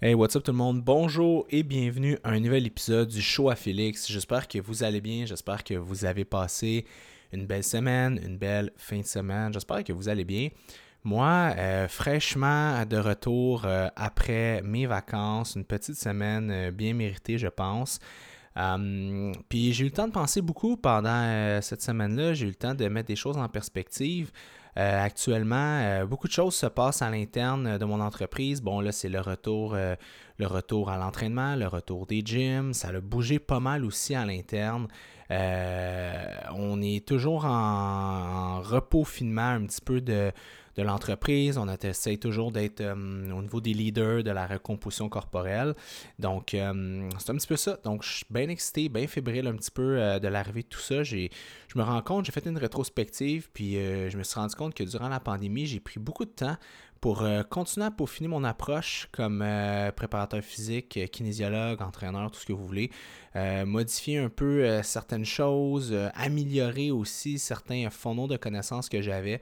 Hey, what's up tout le monde? Bonjour et bienvenue à un nouvel épisode du show à Félix. J'espère que vous allez bien, j'espère que vous avez passé une belle semaine, une belle fin de semaine. J'espère que vous allez bien. Moi, euh, fraîchement de retour euh, après mes vacances, une petite semaine euh, bien méritée, je pense. puis j'ai eu le temps de penser beaucoup pendant cette semaine-là. J'ai eu le temps de mettre des choses en perspective. Euh, actuellement, euh, beaucoup de choses se passent à l'interne de mon entreprise. Bon, là, c'est le retour, euh, le retour à l'entraînement, le retour des gyms. Ça a bougé pas mal aussi à l'interne. on est toujours en, en repos finement un petit peu de, de l'entreprise. On essaie toujours d'être euh, au niveau des leaders de la recomposition corporelle. Donc, euh, c'est un petit peu ça. Donc, je suis bien excité, bien fébrile un petit peu euh, de l'arrivée de tout ça. Je me rends compte, j'ai fait une rétrospective, puis je me suis rendu compte que durant la pandémie, j'ai pris beaucoup de temps pour continuer à peaufiner mon approche comme préparateur physique, kinésiologue, entraîneur, tout ce que vous voulez. modifier un peu certaines choses, améliorer aussi certains fondements de connaissances que j'avais.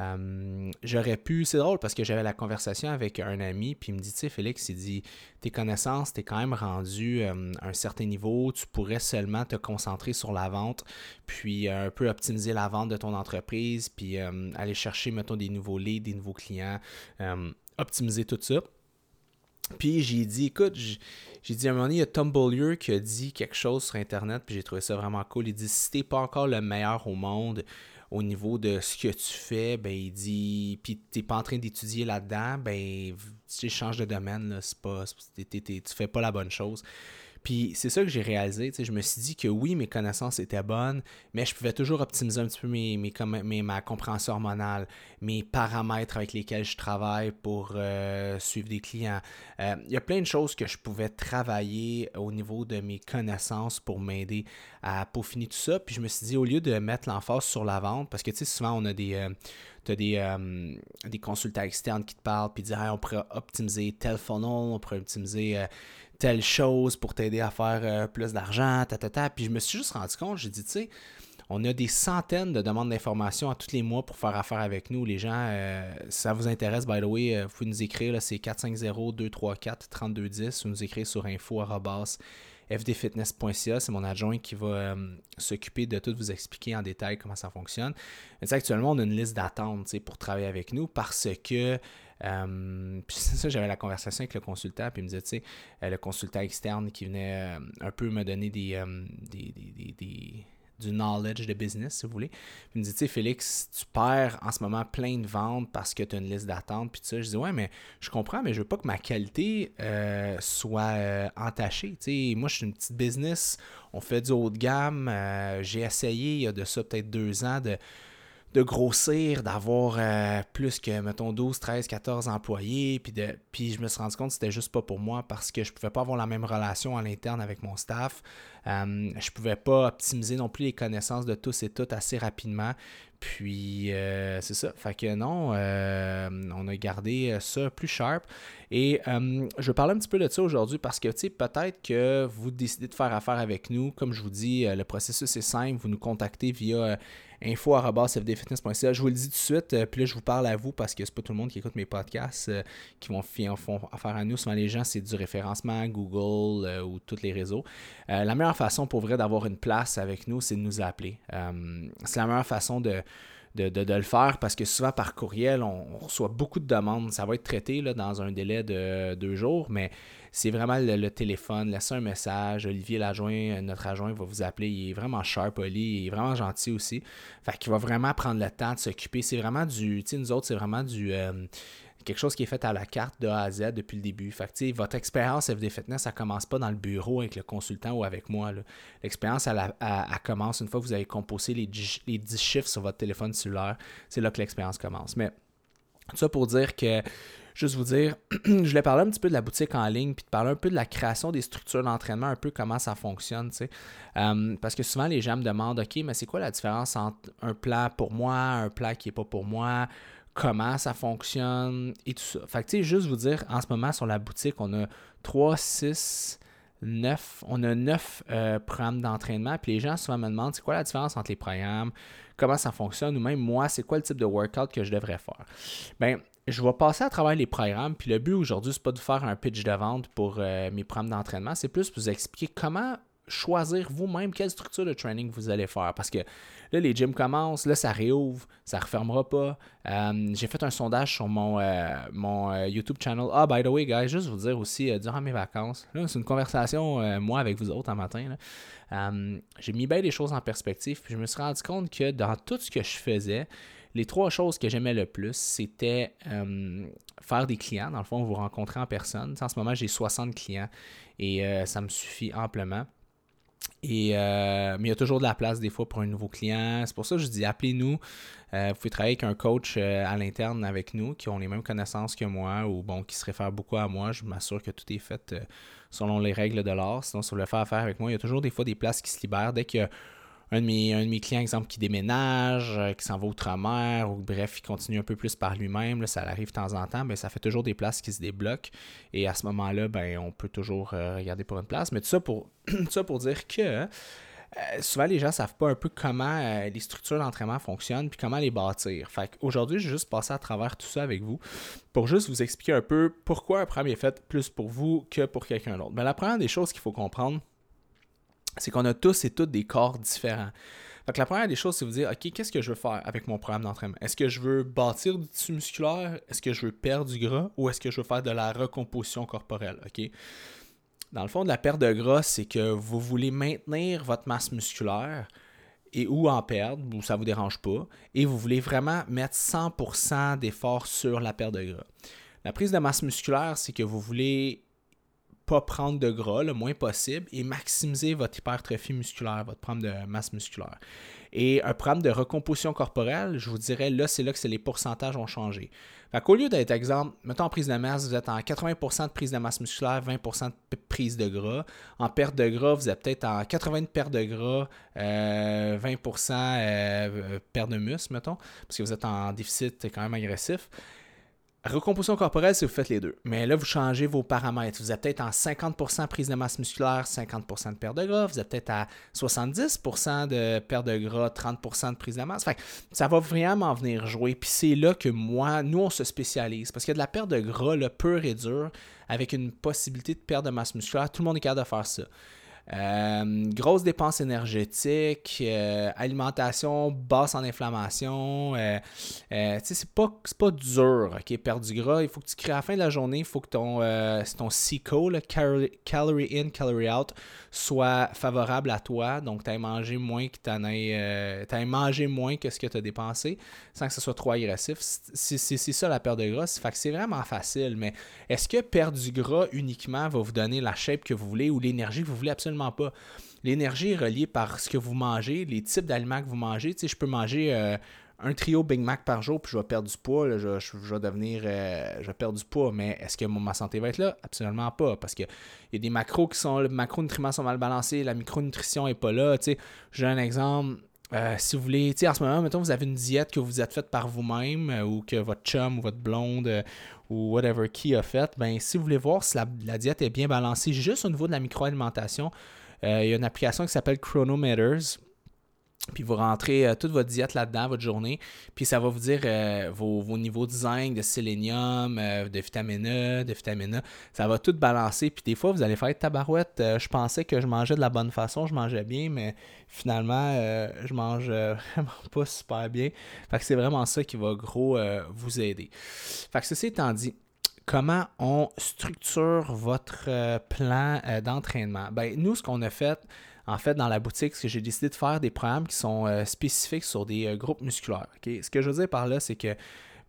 Euh, j'aurais pu, c'est drôle parce que j'avais la conversation avec un ami, puis il me dit, tu sais, Félix, il dit, tes connaissances, tu es quand même rendu euh, à un certain niveau, tu pourrais seulement te concentrer sur la vente, puis euh, un peu optimiser la vente de ton entreprise, puis aller chercher, mettons, des nouveaux leads, des nouveaux clients, optimiser tout ça. Puis j'ai dit, écoute, j'ai dit à un moment donné, il y a Tom Bollier qui a dit quelque chose sur Internet, puis j'ai trouvé ça vraiment cool. Il dit, si t'es pas encore le meilleur au monde, au niveau de ce que tu fais, ben il dit, puis t'es pas en train d'étudier là-dedans, ben tu changes de domaine, là, c'est pas, tu fais pas la bonne chose. Puis c'est ça que j'ai réalisé. Je me suis dit que oui, mes connaissances étaient bonnes, mais je pouvais toujours optimiser un petit peu mes, mes, ma compréhension hormonale, mes paramètres avec lesquels je travaille pour euh, suivre des clients. Euh, il y a plein de choses que je pouvais travailler au niveau de mes connaissances pour m'aider à peaufiner tout ça. Puis je me suis dit, au lieu de mettre l'emphase sur la vente, parce que tu sais, souvent on a des. Euh, des, des consultants externes qui te parlent puis disent on pourrait optimiser tel funnel, on pourrait optimiser telle chose pour t'aider à faire euh, plus d'argent, ta, ta, ta. Puis je me suis juste rendu compte, j'ai dit, tu sais, on a des centaines de demandes d'informations à tous les mois pour faire affaire avec nous. Les gens, euh, si ça vous intéresse, by the way, euh, vous pouvez nous écrire, c'est 450-234-3210 ou nous écrire sur info fdfitness.ca. C'est mon adjoint qui va s'occuper de tout vous expliquer en détail comment ça fonctionne. Mais actuellement, on a une liste d'attente pour travailler avec nous parce que euh, puis c'est ça, j'avais la conversation avec le consultant, puis il me disait, tu sais, euh, le consultant externe qui venait euh, un peu me donner des, des, du knowledge de business, si vous voulez. Puis il me dit, tu sais, Félix, tu perds en ce moment plein de ventes parce que tu as une liste d'attente. Puis tout ça, je dis, ouais, mais je comprends, mais je veux pas que ma qualité soit entachée. Tu sais, moi, je suis une petite business, on fait du haut de gamme. J'ai essayé, il y a de ça peut-être deux ans, de de grossir, d'avoir euh, plus que, mettons, 12, 13, 14 employés. Puis, je me suis rendu compte que c'était juste pas pour moi parce que je pouvais pas avoir la même relation à l'interne avec mon staff. Euh, je pouvais pas optimiser non plus les connaissances de tous et toutes assez rapidement. Puis euh, c'est ça. Fait que non, on a gardé ça plus sharp. Et je vais parler un petit peu de ça aujourd'hui parce que, tu sais, peut-être que vous décidez de faire affaire avec nous. Comme je vous dis, le processus est simple. Vous nous contactez via info.fdfitness.ca. Je vous le dis tout de suite, euh, puis là, je vous parle à vous parce que c'est pas tout le monde qui écoute mes podcasts euh, qui vont faire à nous. Souvent, les gens, c'est du référencement, Google euh, ou tous les réseaux. la meilleure façon pour vrai d'avoir une place avec nous, c'est de nous appeler. c'est la meilleure façon de de, le faire parce que souvent par courriel, on, reçoit beaucoup de demandes. Ça va être traité dans un délai de deux jours, mais c'est vraiment le, téléphone. Laissez un message. Olivier l'adjoint, notre adjoint, va vous appeler. Il est vraiment sharp, poli. Il est vraiment gentil aussi. Fait qu'il va vraiment prendre le temps de s'occuper. C'est vraiment du. Tu sais, nous autres, c'est vraiment du. Euh, quelque chose qui est fait à la carte de A à Z depuis le début. Fait que, votre expérience FD Fitness, ça commence pas dans le bureau avec le consultant ou avec moi. L'expérience, elle, commence une fois que vous avez composé les, les 10 chiffres sur votre téléphone cellulaire. C'est là que l'expérience commence. Mais tout ça pour dire que juste vous dire, je voulais parler un petit peu de la boutique en ligne, puis de parler un peu de la création des structures d'entraînement, un peu comment ça fonctionne, tu sais. Euh, parce que souvent, les gens me demandent, OK, mais c'est quoi la différence entre un plat pour moi, un plat qui n'est pas pour moi, comment ça fonctionne et tout ça. Fait que, tu sais, juste vous dire, en ce moment, sur la boutique, on a 3, 6, 9, on a 9 euh, programmes d'entraînement, puis les gens souvent me demandent, c'est quoi la différence entre les programmes, comment ça fonctionne, ou même moi, c'est quoi le type de workout que je devrais faire? Bien, je vais passer à travers les programmes. Puis le but aujourd'hui, c'est pas de faire un pitch de vente pour euh, mes programmes d'entraînement. C'est plus vous expliquer comment choisir vous-même quelle structure de training vous allez faire. Parce que là, les gyms commencent, là, ça réouvre, ça refermera pas. Euh, j'ai fait un sondage sur mon, euh, mon YouTube channel. Ah, by the way, guys, juste vous dire aussi, durant mes vacances, là, c'est une conversation, moi, avec vous autres, un matin. j'ai mis bien les choses en perspective, puis je me suis rendu compte que dans tout ce que je faisais, les trois choses que j'aimais le plus, c'était euh, faire des clients. Dans le fond, vous rencontrer en personne. en ce moment, j'ai 60 clients et euh, ça me suffit amplement. Et, euh, mais il y a toujours de la place des fois pour un nouveau client. C'est pour ça que je dis appelez-nous. vous pouvez travailler avec un coach à l'interne avec nous qui ont les mêmes connaissances que moi ou bon qui se réfèrent beaucoup à moi. Je m'assure que tout est fait selon les règles de l'art. Sinon, si vous voulez faire affaire avec moi, il y a toujours des fois des places qui se libèrent dès qu'il un de mes, clients, exemple, qui déménage, euh, qui s'en va outre-mer, ou bref, il continue un peu plus par lui-même, ça arrive de temps en temps, mais ben, ça fait toujours des places qui se débloquent. Et à ce moment-là, ben, on peut toujours euh, regarder pour une place. Mais tout ça pour, pour dire que euh, souvent les gens ne savent pas un peu comment les structures d'entraînement fonctionnent puis comment les bâtir. Fait aujourd'hui, je vais juste passer à travers tout ça avec vous pour juste vous expliquer un peu pourquoi un programme est fait plus pour vous que pour quelqu'un d'autre. Ben, la première des choses qu'il faut comprendre, c'est qu'on a tous et toutes des corps différents. Fait la première des choses, c'est vous dire, OK, qu'est-ce que je veux faire avec mon programme d'entraînement? Est-ce que je veux bâtir du tissu musculaire? Est-ce que je veux perdre du gras? Ou est-ce que je veux faire de la recomposition corporelle? OK? Dans le fond, de la perte de gras, c'est que vous voulez maintenir votre masse musculaire et ou en perdre, ou ça ne vous dérange pas, et vous voulez vraiment mettre 100% d'effort sur la perte de gras. La prise de masse musculaire, c'est que vous voulez pas prendre de gras le moins possible et maximiser votre hypertrophie musculaire, votre programme de masse musculaire. Et un programme de recomposition corporelle, je vous dirais, là, c'est là que les pourcentages ont changé. Fait qu'au lieu d'être, exemple, mettons en prise de masse, vous êtes en 80% de prise de masse musculaire, 20% de prise de gras. En perte de gras, vous êtes peut-être en 80% de perte de gras, 20% euh, euh, perte de muscle, mettons, parce que vous êtes en déficit quand même agressif. Recomposition corporelle, c'est vous faites les deux. Mais là, vous changez vos paramètres. Vous êtes peut-être en 50% prise de masse musculaire, 50% de perte de gras. Vous êtes peut-être à 70% de perte de gras, 30% de prise de masse. ça va vraiment venir jouer. Puis c'est là que moi, nous, on se spécialise. Parce qu'il y a de la perte de gras, le pur et dur, avec une possibilité de perte de masse musculaire. Tout le monde est capable de faire ça. Euh, grosse dépense énergétique, euh, alimentation basse en inflammation. Euh, c'est pas, pas dur, ok, perdre du gras. Il faut que tu crées à la fin de la journée, il faut que ton, ton CICO, le calorie, in, calorie out, soit favorable à toi. Donc, tu as mangé moins que tu mangé moins que ce que tu as dépensé sans que ce soit trop agressif. C'est ça la perte de gras. C'est vraiment facile. Mais est-ce que perdre du gras uniquement va vous donner la shape que vous voulez ou l'énergie que vous voulez absolument pas. L'énergie est reliée par ce que vous mangez, les types d'aliments que vous mangez. Tu sais, je peux manger euh, un trio Big Mac par jour, puis je vais perdre du poids, je, vais devenir, euh, je vais perdre du poids, mais est-ce que ma santé va être là? Absolument pas, parce qu'il y a des macros qui sont, les macronutriments sont mal balancés, la micronutrition n'est pas là, tu sais. J'ai un exemple, euh, si vous voulez, tu sais, en ce moment, mettons, vous avez une diète que vous êtes faite par vous-même, ou que votre chum ou votre blonde ou whatever qui a fait, ben, si vous voulez voir si la, diète est bien balancée juste au niveau de la microalimentation, euh, il y a une application qui s'appelle Chronometers. Puis vous rentrez euh, toute votre diète là-dedans, votre journée. Puis ça va vous dire euh, vos, niveaux de zinc, de sélénium, de vitamine E, de vitamine A. Ça va tout balancer. Puis des fois, vous allez faire tabarouette. je pensais que je mangeais de la bonne façon, je mangeais bien, mais finalement, je mange vraiment pas super bien. Fait que c'est vraiment ça qui va gros vous aider. Fait que ceci étant dit, comment on structure votre plan d'entraînement? Ben, nous, ce qu'on a fait, en fait, dans la boutique, j'ai décidé de faire des programmes qui sont euh, spécifiques sur des euh, groupes musculaires. Ce que je veux dire par là, c'est que,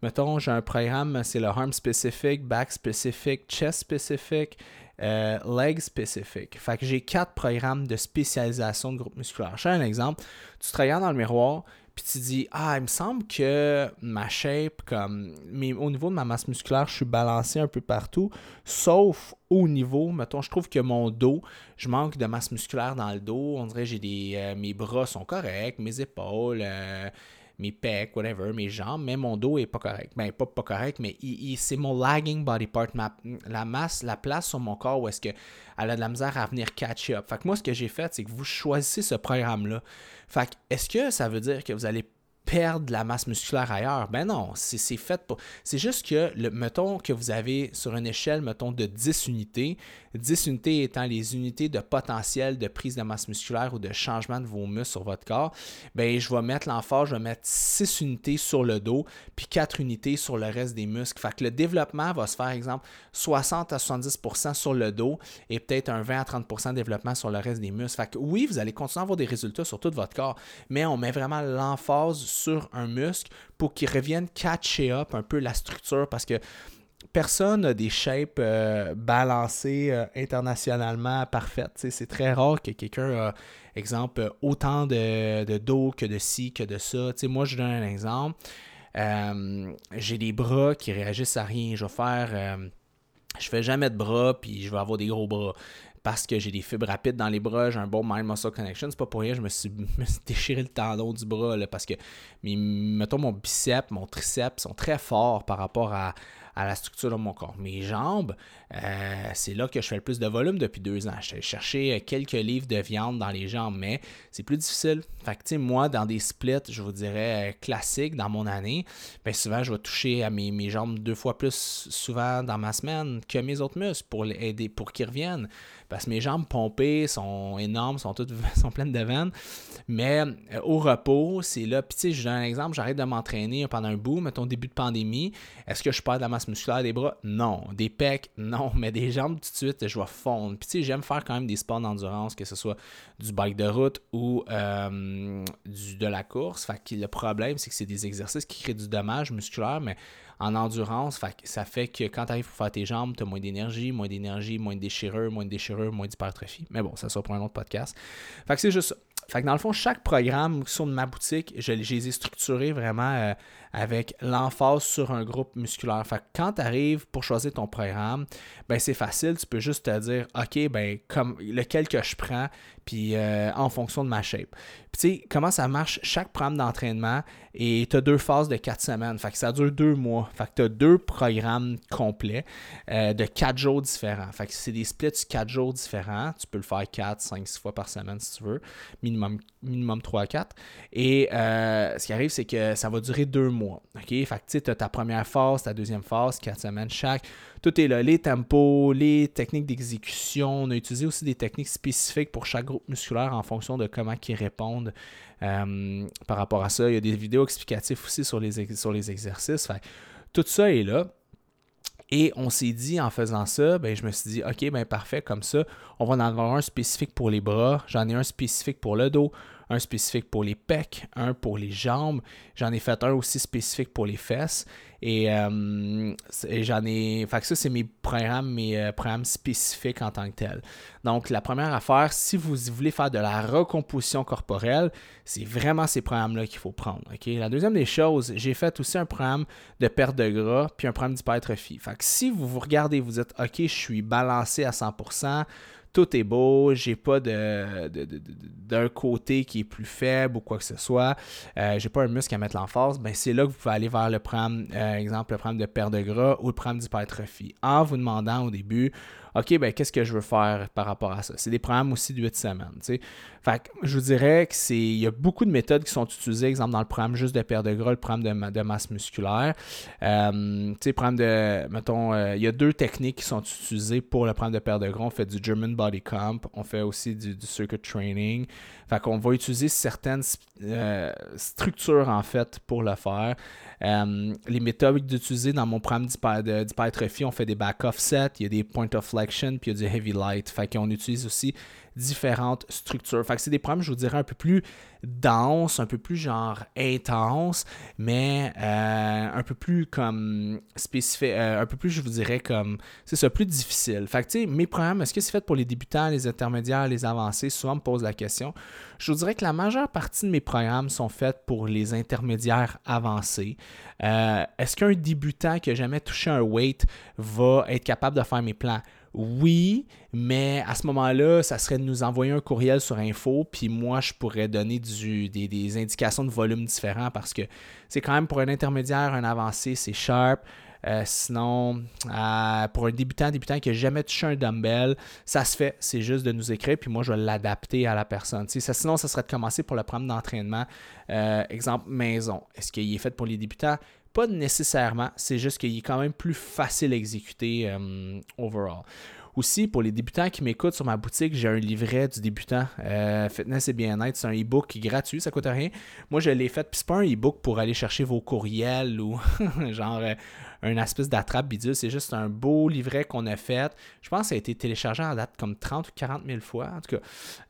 mettons, j'ai un programme, c'est le arm spécifique, back spécifique, chest spécifique, euh, leg spécifique. Fait que j'ai quatre programmes de spécialisation de groupes musculaires. Je fais un exemple. Tu te regardes dans le miroir, puis tu dis ah il me semble que ma shape comme mais au niveau de ma masse musculaire je suis balancé un peu partout sauf au niveau mettons je trouve que mon dos je manque de masse musculaire dans le dos on dirait j'ai des euh, mes bras sont corrects mes épaules euh, mes pecs, whatever, mes jambes, mais mon dos est pas correct. Ben, pas, pas correct, mais c'est mon lagging body part, la masse, la place sur mon corps où est-ce qu'elle a de la misère à venir catch up. Fait que moi, ce que j'ai fait, c'est que vous choisissez ce programme-là. Fait que, est-ce que ça veut dire que vous allez perdre la masse musculaire ailleurs. Ben non, c'est fait pour. C'est juste que, le, mettons que vous avez sur une échelle, mettons, de 10 unités, 10 unités étant les unités de potentiel de prise de masse musculaire ou de changement de vos muscles sur votre corps, ben je vais mettre l'emphase, je vais mettre 6 unités sur le dos, puis 4 unités sur le reste des muscles. Fait que le développement va se faire, exemple, 60 à 70% sur le dos et peut-être un 20 à 30 de développement sur le reste des muscles. Fait que oui, vous allez continuer à avoir des résultats sur tout votre corps, mais on met vraiment l'emphase sur un muscle pour qu'il revienne catcher up un peu la structure parce que personne n'a des shapes euh, balancées euh, internationalement parfaites. C'est très rare que quelqu'un a, exemple, autant de, dos que de ci, que de ça. moi, je donne un exemple. Euh, j'ai des bras qui réagissent à rien. Je vais faire. je fais jamais de bras, puis je vais avoir des gros bras parce que j'ai des fibres rapides dans les bras, j'ai un bon mind-muscle connection. C'est pas pour rien, je me suis, déchiré le tendon du bras parce que, mettons, mon biceps, mon triceps sont très forts par rapport à, à la structure de mon corps. Mes jambes, euh, c'est là que je fais le plus de volume depuis deux ans. Je chercher quelques livres de viande dans les jambes, mais c'est plus difficile. Fait que, moi, dans des splits, je vous dirais euh, classiques dans mon année, bien souvent, je vais toucher à mes, mes, jambes deux fois plus souvent dans ma semaine que mes autres muscles pour aider, pour qu'ils reviennent. Parce que mes jambes pompées sont énormes, sont toutes sont pleines de veines. Mais euh, au repos, c'est là. Puis, tu sais, je donne un exemple, j'arrête de m'entraîner pendant un bout, mettons début de pandémie. Est-ce que je perds de la masse musculaire des bras? Non. Des pecs? Non. Mais des jambes, tout de suite, je vais fondre. Puis, tu sais, j'aime faire quand même des sports d'endurance, que ce soit du bike de route ou euh, de la course. Fait que le problème, c'est que c'est des exercices qui créent du dommage musculaire, mais en endurance. ça fait que quand tu arrives pour faire tes jambes, tu as moins d'énergie, moins d'énergie, moins de déchirure, moins de déchirure, moins d'hypertrophie. Mais bon, ça sera pour un autre podcast. Fait que c'est juste ça. Fait que dans le fond, chaque programme sur ma boutique, je, les ai structurés vraiment euh, avec l'emphase sur un groupe musculaire. Fait que quand tu arrives pour choisir ton programme, ben c'est facile, tu peux juste te dire OK, ben comme lequel que je prends, puis euh, en fonction de ma shape. Puis tu sais, comment ça marche? Chaque programme d'entraînement et tu as deux phases de quatre semaines. Fait que ça dure deux mois. Fait que tu as deux programmes complets euh, de quatre jours différents. Fait que c'est des splits quatre jours différents. Tu peux le faire quatre, cinq, six fois par semaine si tu veux. Minimum, minimum 3 à 4. Et euh, ce qui arrive, c'est que ça va durer deux mois. Fait que tu as ta première phase, ta deuxième phase, quatre semaines chaque. Tout est là. Les tempos, les techniques d'exécution. On a utilisé aussi des techniques spécifiques pour chaque groupe musculaire en fonction de comment ils répondent euh, par rapport à ça. Il y a des vidéos explicatives aussi sur les, sur les exercices. tout ça est là. Et on s'est dit en faisant ça, ben, je me suis dit, OK, ben parfait, comme ça, on va en avoir un spécifique pour les bras, j'en ai un spécifique pour le dos, un spécifique pour les pecs, un pour les jambes. J'en ai fait un aussi spécifique pour les fesses. Et, euh, j'en ai. Fait que ça, c'est mes programmes, mes euh, programmes spécifiques en tant que tel. Donc, la première affaire, si vous voulez faire de la recomposition corporelle, c'est vraiment ces programmes-là qu'il faut prendre. La deuxième des choses, j'ai fait aussi un programme de perte de gras puis un programme d'hypertrophie. Fait que si vous vous regardez, vous dites OK, je suis balancé à 100%, tout est beau, j'ai pas de, d'un côté qui est plus faible ou quoi que ce soit, euh, j'ai pas un muscle à mettre l'emphase, ben c'est là que vous pouvez aller vers le programme, euh, exemple, le programme de perte de gras ou le programme d'hypertrophie, en vous demandant au début, OK, ben qu'est-ce que je veux faire par rapport à ça? C'est des programmes aussi de 8 semaines. Fait que je vous dirais que c'est. Il y a beaucoup de méthodes qui sont utilisées, exemple dans le programme juste de perte de gras, le programme de, masse musculaire. Euh, programme de. Mettons, euh, il y a deux techniques qui sont utilisées pour le programme de perte de gras. On fait du German Body Comp, on fait aussi du, circuit training. Fait qu'on va utiliser certaines euh, structures en fait pour le faire. Les méthodes d'utiliser dans mon programme d'hypertrophie, on fait des back offset, il y a des point of puis il y a du heavy light. Fait qu'on utilise aussi différentes structures. Fait que c'est des programmes, je vous dirais, un peu plus denses, un peu plus genre intenses, mais euh, un peu plus comme spécifique, euh, un peu plus, je vous dirais, comme, c'est ça, plus difficile. Fait que, tu sais, mes programmes, est-ce que c'est fait pour les débutants, les intermédiaires, les avancés? Souvent, on me pose la question. Je vous dirais que la majeure partie de mes programmes sont faits pour les intermédiaires avancés. Euh, est-ce qu'un débutant qui n'a jamais touché un weight va être capable de faire mes plans? Oui, mais à ce moment-là, ça serait de nous envoyer un courriel sur info, puis moi, je pourrais donner des, indications de volume différents parce que c'est quand même pour un intermédiaire, un avancé, c'est sharp. Euh, sinon, pour un débutant, débutant qui n'a jamais touché un dumbbell, ça se fait. C'est juste de nous écrire, puis moi, je vais l'adapter à la personne. Sinon, ça serait de commencer pour le programme d'entraînement. exemple, maison. Est-ce qu'il est fait pour les débutants? Pas nécessairement, c'est juste qu'il est quand même plus facile à exécuter overall. Aussi, pour les débutants qui m'écoutent sur ma boutique, j'ai un livret du débutant euh, Fitness et bien-être. C'est un e-book gratuit, ça coûte rien. Moi, je l'ai fait, puis c'est pas un e-book pour aller chercher vos courriels ou genre euh, un espèce d'attrape bidule. C'est juste un beau livret qu'on a fait. Je pense que ça a été téléchargé en date comme 30 ou 40 000 fois. En tout cas,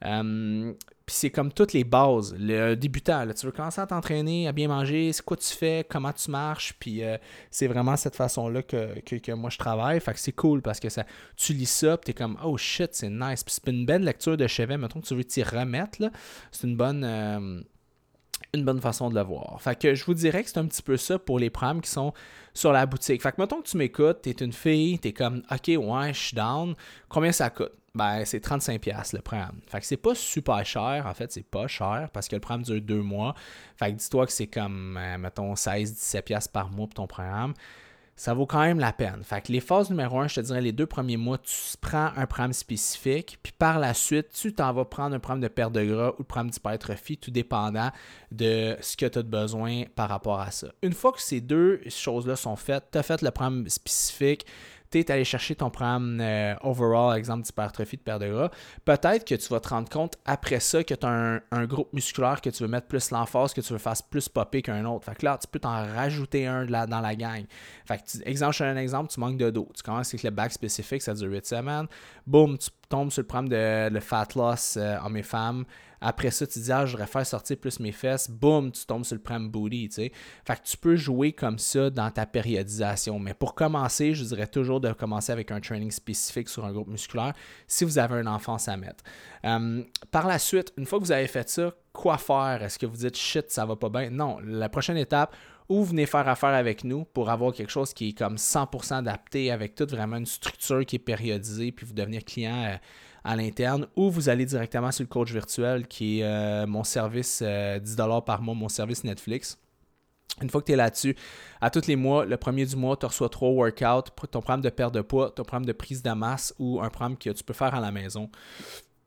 euh, puis c'est comme toutes les bases. Le débutant, tu veux commencer à t'entraîner, à bien manger, c'est quoi tu fais, comment tu marches. Puis euh, c'est vraiment cette façon-là que, moi je travaille. Fait que c'est cool parce que ça, tu lis ça, puis t'es comme oh shit, c'est nice. Puis c'est une belle lecture de chevet. Mettons que tu veux t'y remettre, c'est une bonne. Euh, une bonne façon de le voir. Fait que je vous dirais que c'est un petit peu ça pour les programmes qui sont sur la boutique. Fait que mettons que tu m'écoutes, tu es une fille, tu es comme OK, ouais, je suis down. Combien ça coûte? Ben, c'est 35$ le programme. Fait que c'est pas super cher. En fait, c'est pas cher parce que le programme dure deux mois. Fait que dis-toi que c'est comme, euh, mettons, 16-17$ par mois pour ton programme ça vaut quand même la peine. Fait que les phases numéro un, je te dirais les deux premiers mois, tu prends un programme spécifique, puis par la suite, tu t'en vas prendre un programme de perte de gras ou le programme d'hypertrophie, tout dépendant de ce que tu as besoin par rapport à ça. Une fois que ces deux choses-là sont faites, tu as fait le programme spécifique, tu es allé chercher ton programme euh, overall, exemple d'hypertrophie de perte de gras, peut-être que tu vas te rendre compte après ça que tu as un, groupe musculaire que tu veux mettre plus l'emphase, que tu veux faire plus popper qu'un autre. Fait que là, tu peux t'en rajouter un dans la gang. Fait que, exemple, je te un exemple, tu manques de dos. Tu commences avec le back spécifique, ça dure 8 semaines. Boum, tu tombes sur le programme de le fat loss euh, en mes femmes. Après ça, tu dis, ah, je voudrais faire sortir plus mes fesses. Boum, tu tombes sur le prime booty, tu. Fait tu peux jouer comme ça dans ta périodisation. Mais pour commencer, je dirais toujours de commencer avec un training spécifique sur un groupe musculaire si vous avez un enfant à mettre. Euh, par la suite, une fois que vous avez fait ça, quoi faire? Est-ce que vous dites, shit, ça va pas bien? Non, la prochaine étape, ou venez faire affaire avec nous pour avoir quelque chose qui est comme 100% adapté avec toute vraiment une structure qui est périodisée, puis vous devenir client. Euh, à l'interne ou vous allez directement sur le coach virtuel qui est euh, mon service 10$ euh, par mois, mon service Netflix. Une fois que tu es là-dessus, à tous les mois, le premier du mois, tu reçois trois workouts, ton programme de perte de poids, ton programme de prise de masse ou un programme que tu peux faire à la maison.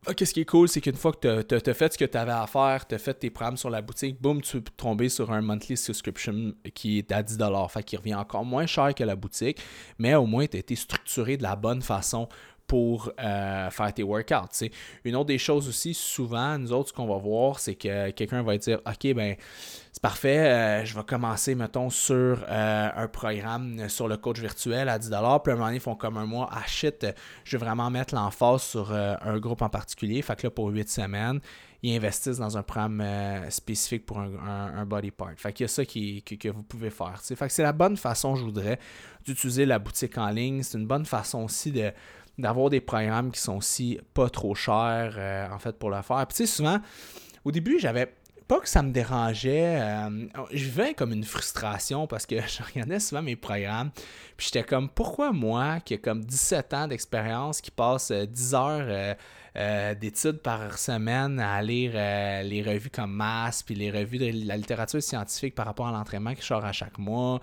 Ok, ce qui est cool, c'est qu'une fois que tu as, fait ce que tu avais à faire, tu as fait tes programmes sur la boutique, boum, tu peux tomber sur un monthly subscription qui est à 10$, fait qui revient encore moins cher que la boutique, mais au moins tu as été structuré de la bonne façon pour euh, faire tes workouts. Une autre des choses aussi, souvent, nous autres, ce qu'on va voir, c'est que quelqu'un va dire OK, ben c'est parfait, euh, je vais commencer, mettons, sur euh, un programme sur le coach virtuel à 10$. Puis à un moment donné, ils font comme un mois, ah shit, je vais vraiment mettre l'emphase sur un groupe en particulier. Fait que là, pour 8 semaines, ils investissent dans un programme spécifique pour un, body part. Fait qu'il y a ça qui, que vous pouvez faire. Fait que c'est la bonne façon, je voudrais, d'utiliser la boutique en ligne. C'est une bonne façon aussi de d'avoir des programmes qui sont aussi pas trop chers, euh, en fait, pour le faire. Puis tu sais, souvent, au début, j'avais pas que ça me dérangeait. Euh, je vivais comme une frustration parce que je regardais souvent mes programmes. Puis j'étais comme, pourquoi moi, qui ai comme 17 ans d'expérience, qui passe 10 euh, heures euh, d'études par semaine à lire euh, les revues comme Mass, puis les revues de la littérature scientifique par rapport à l'entraînement qui sort à chaque mois.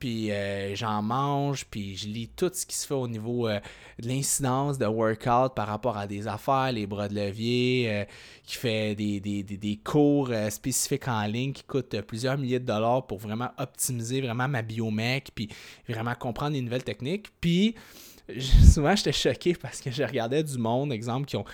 Puis euh, j'en mange, puis je lis tout ce qui se fait au niveau de l'incidence de workout par rapport à des affaires, les bras de levier, qui fait des, des, des, cours spécifiques en ligne qui coûtent plusieurs milliers de dollars pour vraiment optimiser vraiment ma biomec, puis vraiment comprendre les nouvelles techniques. Puis souvent, j'étais choqué parce que je regardais du monde, exemple, qui ont,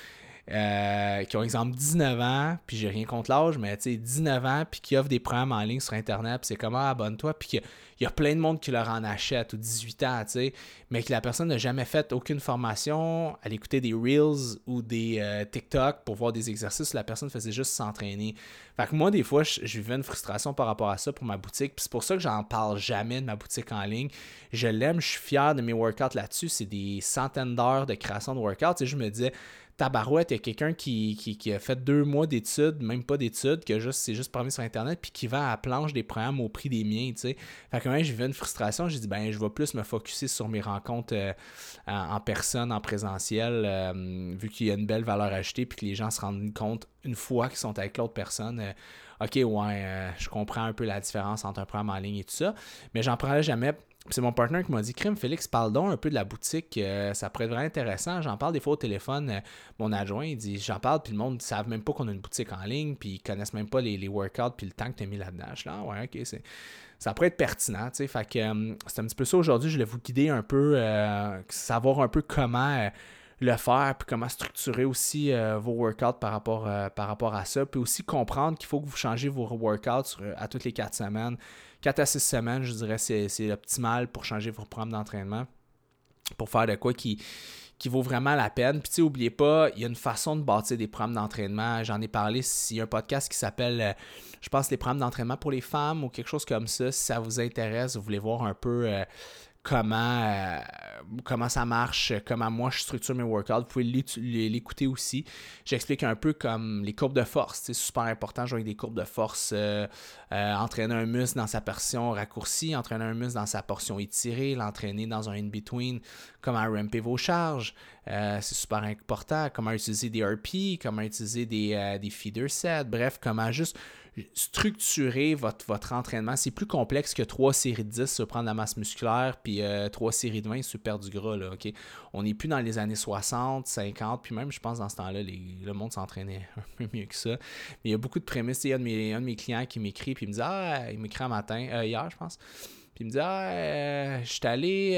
euh, qui ont exemple 19 ans, puis j'ai rien contre l'âge, mais tu sais, 19 ans, puis qui offrent des programmes en ligne sur Internet, puis c'est comment ah, abonne-toi, puis il y a plein de monde qui leur en achète, ou 18 ans, tu sais, mais que la personne n'a jamais fait aucune formation, à écouter des Reels ou des euh, TikTok pour voir des exercices, la personne faisait juste s'entraîner. Fait que moi, des fois, je, vivais une frustration par rapport à ça pour ma boutique, puis c'est pour ça que j'en parle jamais de ma boutique en ligne. Je l'aime, je suis fier de mes workouts là-dessus, c'est des centaines d'heures de création de workouts, et je me disais, tabarouette, il y a quelqu'un qui, qui, a fait deux mois d'études, même pas d'études, que juste c'est juste parmi sur Internet, puis qui vend à la planche des programmes au prix des miens, tu sais. Fait que moi, j'ai vu une frustration, j'ai dit, ben, je vais plus me focuser sur mes rencontres euh, en, personne, en présentiel, euh, vu qu'il y a une belle valeur ajoutée, puis que les gens se rendent compte une fois qu'ils sont avec l'autre personne. Euh, ok, ouais, je comprends un peu la différence entre un programme en ligne et tout ça, mais j'en prendrai jamais c'est mon partenaire qui m'a dit Crime, Félix, parle donc un peu de la boutique. Euh, ça pourrait être vraiment intéressant. J'en parle des fois au téléphone. Euh, mon adjoint, il dit J'en parle, puis le monde ne savent même pas qu'on a une boutique en ligne, puis ils connaissent même pas les, workouts, puis le temps que tu as mis là-dedans. Là, ouais, ok, c'est. Ça pourrait être pertinent. Fait que euh, c'est un petit peu ça aujourd'hui. Je voulais vous guider un peu, savoir un peu comment le faire, puis comment structurer aussi vos workouts par rapport, par rapport à ça. Puis aussi comprendre qu'il faut que vous changez vos workouts à toutes les quatre semaines. 4 à 6 semaines, je dirais, c'est optimal pour changer vos programmes d'entraînement. Pour faire de quoi qui, qui vaut vraiment la peine. Puis, tu sais, n'oubliez pas, il y a une façon de bâtir des programmes d'entraînement. J'en ai parlé, s'il y a un podcast qui s'appelle, euh, je pense, les programmes d'entraînement pour les femmes ou quelque chose comme ça. Si ça vous intéresse, vous voulez voir un peu euh, comment, euh, comment ça marche, comment moi je structure mes workouts. Vous pouvez l'écouter aussi. J'explique un peu comme les courbes de force. C'est super important, jouer avec des courbes de force. Euh, euh, entraîner un muscle dans sa portion raccourcie, entraîner un muscle dans sa portion étirée, l'entraîner dans un in-between, comment ramper vos charges. c'est super important. Comment utiliser des RP, comment utiliser des, des feeder sets. Bref, comment juste structurer votre, entraînement. C'est plus complexe que trois séries de 10 sur prendre la masse musculaire, puis euh, trois séries de 20 sur perdre du gras. Là, On n'est plus dans les années 60, 50, puis même, je pense, dans ce temps-là, le monde s'entraînait un peu mieux que ça. Mais il y a beaucoup de prémices. Il y a un de mes, clients qui m'écrit, puis il me dit Ah, il m'écrit un matin, euh, hier, je pense. Puis il me dit Ah, euh, je suis allé,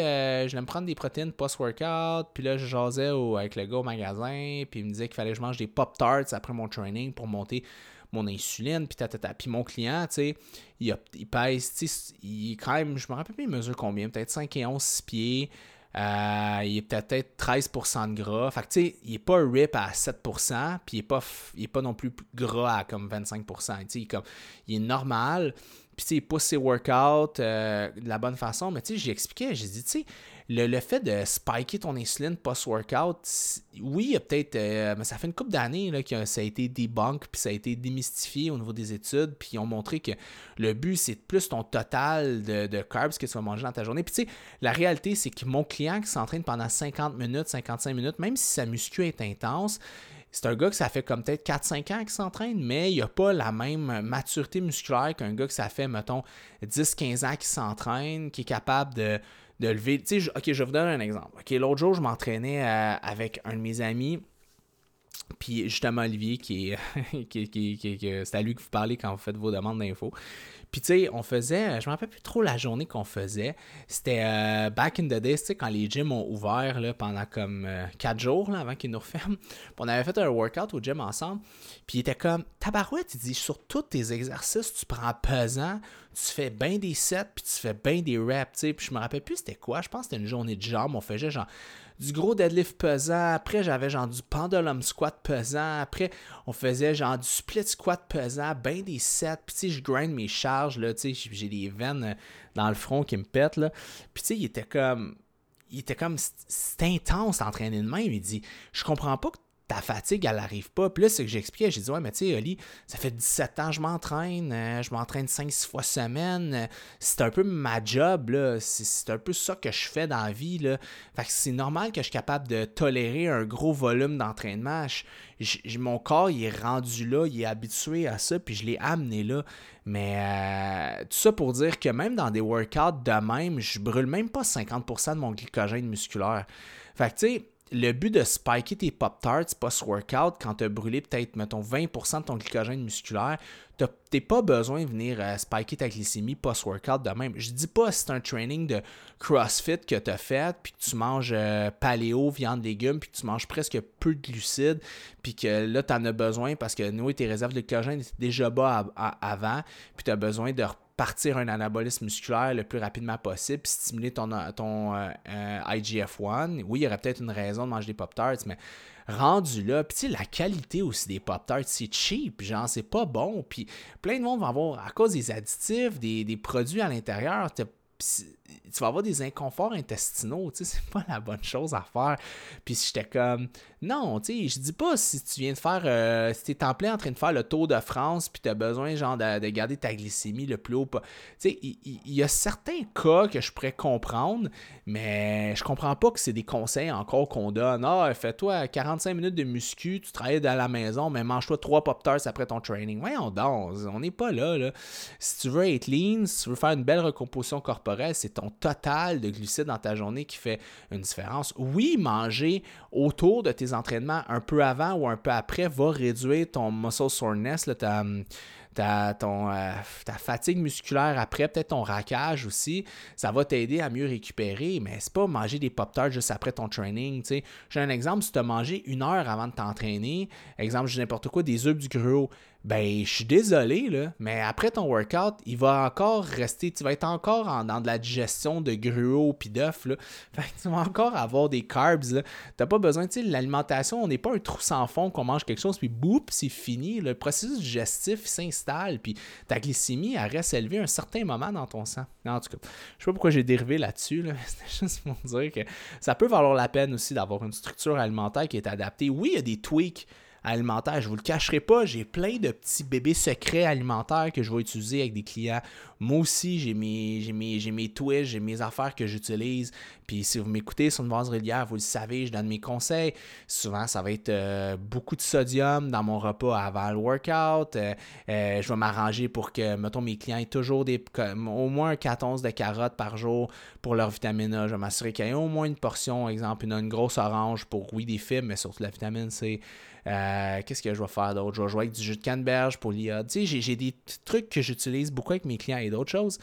je vais me prendre des protéines post-workout. Puis là, je jasais avec le gars au magasin. Puis il me disait qu'il fallait que je mange des Pop-Tarts après mon training pour monter mon insuline, puis tata. Puis mon client, tu sais, il, il, pèse, tu sais, il quand même, je me rappelle plus, il mesure combien, peut-être 5 et 11, 6 pieds. Euh, il est peut-être 13% de gras. Fait que, tu sais, il n'est pas rip à 7%, puis il n'est pas, il est pas non plus gras à comme 25%. Tu sais, il, comme, il est normal. Puis, tu sais, il pousse ses workouts euh, de la bonne façon. Mais, tu sais, j'ai expliqué, j'ai dit, tu sais, le, fait de spiker ton insuline post-workout, oui, il y a peut-être. Euh, mais ça fait une couple d'années que ça a été debunk, puis ça a été démystifié au niveau des études, puis ils ont montré que le but, c'est plus ton total de, carbs que tu vas manger dans ta journée. Puis tu sais, la réalité, c'est que mon client qui s'entraîne pendant 50 minutes, 55 minutes, même si sa muscu est intense, c'est un gars que ça fait comme peut-être 4-5 ans qu'il s'entraîne, mais il n'a pas la même maturité musculaire qu'un gars que ça fait, mettons, 10-15 ans qu'il s'entraîne, qui est capable de de lever. Tu sais, ok, je vous donner un exemple. Ok, l'autre jour, je m'entraînais euh, avec un de mes amis. Puis justement, Olivier, qui est. qui, qui, c'est à lui que vous parlez quand vous faites vos demandes d'infos. Puis, tu sais, on faisait, je me rappelle plus trop la journée qu'on faisait. C'était euh, back in the days, tu sais, quand les gyms ont ouvert là, pendant comme 4 euh, jours là, avant qu'ils nous referment. Puis on avait fait un workout au gym ensemble. Puis il était comme, tabarouette, il dit, sur tous tes exercices, tu prends pesant, tu fais bien des sets, puis tu fais bien des reps, tu. Puis je me rappelle plus c'était quoi. Je pense que c'était une journée de jambes. On faisait genre du gros deadlift pesant. Après, j'avais genre du pendulum squat pesant. Après, on faisait genre du split squat pesant, ben des sets. Puis, tu sais, je grind mes charges, là, tu sais, j'ai des veines euh, dans le front qui me pètent, là. Puis, tu sais, il était comme. Il était comme. C'était intense d'entraîner de même. Il dit Je comprends pas que ta fatigue, elle n'arrive pas. Puis là, c'est que j'expliquais, j'ai dit, ouais, mais tu sais, Oli, ça fait 17 ans que je m'entraîne, euh, je m'entraîne 5-6 fois semaine, euh, c'est un peu ma job, là, c'est un peu ça que je fais dans la vie, là. Fait que c'est normal que je suis capable de tolérer un gros volume d'entraînement. mon corps, il est rendu là, il est habitué à ça, puis je l'ai amené là. Mais euh, tout ça pour dire que même dans des workouts de même, je brûle même pas 50% de mon glycogène musculaire. Fait que tu sais, le but de spiker tes Pop-Tarts post-workout, quand tu as brûlé peut-être, mettons, 20% de ton glycogène musculaire, tu n'as pas besoin de venir euh, spiker ta glycémie post-workout de même. Je dis pas si c'est un training de CrossFit que tu as fait, puis que tu manges euh, paléo, viande, légumes, puis que tu manges presque peu de glucides, puis que là, tu en as besoin parce que nous, tes réserves de glycogène étaient déjà bas avant, puis tu as besoin de partir un anabolisme musculaire le plus rapidement possible, puis stimuler ton, ton euh, euh, IGF-1. Oui, il y aurait peut-être une raison de manger des Pop-Tarts, mais rendu là, puis la qualité aussi des Pop-Tarts, c'est cheap, genre, c'est pas bon, puis plein de monde va avoir, à cause des additifs, des, des produits à l'intérieur, tu vas avoir des inconforts intestinaux, tu sais, c'est pas la bonne chose à faire. Puis j'étais comme, non, tu sais, je dis pas si tu viens de faire, euh, si t'es en plein en train de faire le Tour de France, puis t'as besoin, genre, de, garder ta glycémie le plus haut. Tu sais, il y, a certains cas que je pourrais comprendre, mais je comprends pas que c'est des conseils encore qu'on donne. Ah, fais-toi 45 minutes de muscu, tu travailles à la maison, mais mange-toi 3 pop-tarts après ton training. Ouais, on danse, on n'est pas là, là. Si tu veux être lean, si tu veux faire une belle recomposition corporelle, c'est ton total de glucides dans ta journée qui fait une différence. Oui, manger autour de tes entraînements un peu avant ou un peu après va réduire ton muscle soreness, ta, euh, ta fatigue musculaire après, peut-être ton raquage aussi, ça va t'aider à mieux récupérer, mais c'est pas manger des pop-tarts juste après ton training. J'ai un exemple, si tu as mangé une heure avant de t'entraîner, exemple, j'ai n'importe quoi, des œufs du gruau, ben je suis désolé, là, mais après ton workout, il va encore rester, tu vas être encore en, dans de la digestion de gruau puis d'œufs, là. Fait que tu vas encore avoir des carbs. T'as pas besoin, tu sais, l'alimentation, on n'est pas un trou sans fond qu'on mange quelque chose puis boum, c'est fini. Le processus digestif s'installe puis ta glycémie, elle reste élevée un certain moment dans ton sang. En tout cas, je sais pas pourquoi j'ai dérivé là-dessus, là. C'était juste pour dire que ça peut valoir la peine aussi d'avoir une structure alimentaire qui est adaptée. Oui, il y a des tweaks alimentaire. Je vous le cacherai pas, j'ai plein de petits bébés secrets alimentaires que je vais utiliser avec des clients. Moi aussi, j'ai mes, j'ai mes, j'ai mes twists, j'ai mes affaires que j'utilise. Puis si vous m'écoutez sur une base régulière, vous le savez, je donne mes conseils. Souvent, ça va être euh, beaucoup de sodium dans mon repas avant le workout. Euh, euh, je vais m'arranger pour que, mettons, mes clients aient toujours au moins 14 de carottes par jour pour leur vitamine A. Je vais m'assurer qu'il y ait au moins une portion, exemple, une, une grosse orange pour, oui, des fibres, mais surtout la vitamine C. Euh, qu'est-ce que je vais faire d'autre? Je vais jouer avec du jus de canneberge pour l'IA. Tu sais, j'ai des trucs que j'utilise beaucoup avec mes clients et d'autres choses,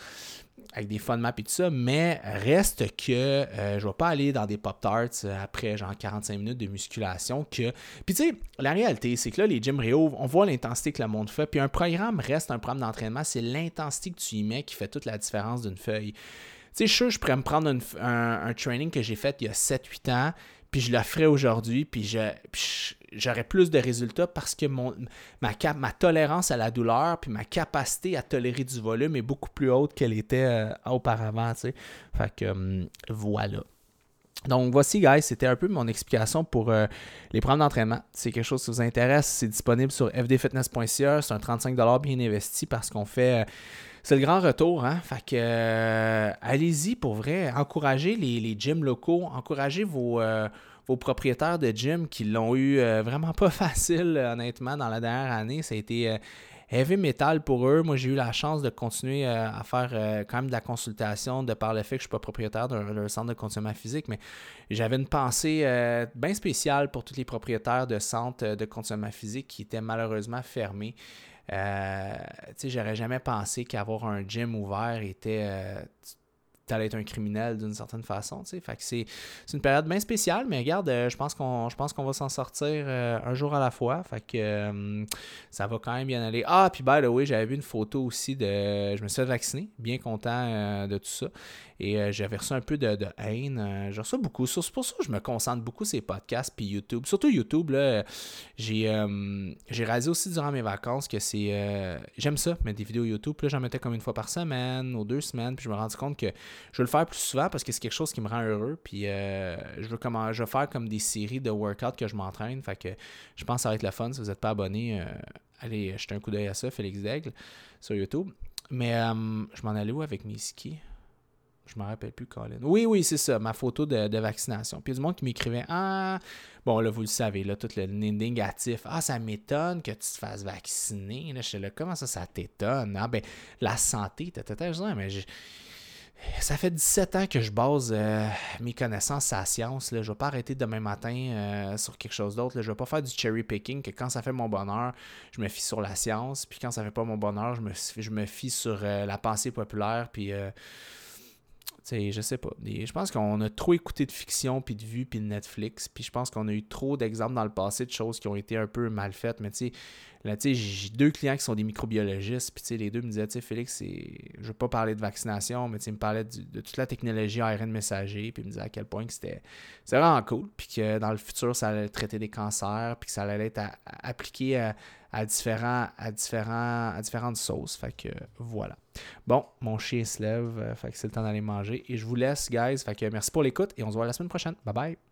avec des fun maps et tout ça, mais reste que euh, je ne vais pas aller dans des pop-tarts euh, après genre 45 minutes de musculation. Que... Puis tu sais, la réalité, c'est que là, les gyms réouvrent, on voit l'intensité que le monde fait, puis un programme reste un programme d'entraînement, c'est l'intensité que tu y mets qui fait toute la différence d'une feuille. Tu sais, je, je pourrais me prendre un, training que j'ai fait il y a 7-8 ans, puis je le ferai aujourd'hui, puis j'aurai plus de résultats parce que mon, ma, ma tolérance à la douleur, puis ma capacité à tolérer du volume est beaucoup plus haute qu'elle était euh, auparavant, tu sais. Fait que hum, voilà. Donc voici, guys, c'était un peu mon explication pour euh, les programmes d'entraînement. Si c'est quelque chose qui vous intéresse, c'est disponible sur fdfitness.ca. C'est un 35$ bien investi parce qu'on fait. Euh, c'est le grand retour, hein? Fait que allez-y pour vrai. Encouragez les, les gyms locaux, encouragez vos, vos propriétaires de gym qui l'ont eu vraiment pas facile, honnêtement, dans la dernière année. Ça a été heavy metal pour eux. Moi, j'ai eu la chance de continuer euh, à faire euh, quand même de la consultation de par le fait que je ne suis pas propriétaire d'un centre de consommation physique, mais j'avais une pensée euh, bien spéciale pour tous les propriétaires de centres de consommation physique qui étaient malheureusement fermés. Euh, j'aurais jamais pensé qu'avoir un gym ouvert était allais être un criminel d'une certaine façon. Fait que c'est, une période bien spéciale, mais regarde, euh, je pense qu'on je pense qu'on va s'en sortir euh, un jour à la fois. Fait que euh, ça va quand même bien aller. Ah, puis by the way, j'avais vu une photo aussi de. Je me suis fait vacciner, bien content de tout ça. Et j'avais reçu un peu de, haine. Euh, j'ai reçu beaucoup. C'est pour ça que je me concentre beaucoup sur ces podcasts puis YouTube. Surtout YouTube, là, j'ai, j'ai réalisé aussi durant mes vacances que c'est. j'aime ça, mettre des vidéos YouTube. Là, j'en mettais comme une fois par semaine ou deux semaines. Puis je me rends compte que je veux le faire plus souvent parce que c'est quelque chose qui me rend heureux. Puis je, veux comment, je veux faire comme des séries de workouts que je m'entraîne. Fait que je pense que ça va être le fun. Si vous n'êtes pas abonné, allez jeter un coup d'œil à ça, Félix Daigle, sur YouTube. Mais je m'en allais où avec mes skis? Je me rappelle plus, Colin. Oui, oui, c'est ça, ma photo de, vaccination. Puis il du monde qui m'écrivait Ah, bon, là, vous le savez, là, tout le négatif. Ah, ça m'étonne que tu te fasses vacciner. Là, je suis là, comment ça, ça t'étonne? Ah, ben, la santé, tata, je dis, mais ça fait 17 ans que je base euh, mes connaissances à la science. Là. Je ne vais pas arrêter demain matin euh, sur quelque chose d'autre. Je ne vais pas faire du cherry picking, que quand ça fait mon bonheur, je me fie sur la science. Puis quand ça fait pas mon bonheur, je me, fie sur euh, la pensée populaire. Puis je sais pas. je pense qu'on a trop écouté de fiction, puis de vues, puis de Netflix. Puis je pense qu'on a eu trop d'exemples dans le passé de choses qui ont été un peu mal faites. Mais tu j'ai deux clients qui sont des microbiologistes. Puis les deux me disaient, Félix, je veux pas parler de vaccination, mais ils me parlaient de, toute la technologie ARN messager. Puis ils me disaient à quel point que c'était vraiment cool. Puis que dans le futur, ça allait traiter des cancers. Puis que ça allait être appliqué à à, différents, à, différents, à différentes sauces. Fait que voilà. Bon, mon chien se lève, euh, fait que c'est le temps d'aller manger. Et je vous laisse, guys. Fait que merci pour l'écoute et on se voit la semaine prochaine. Bye bye.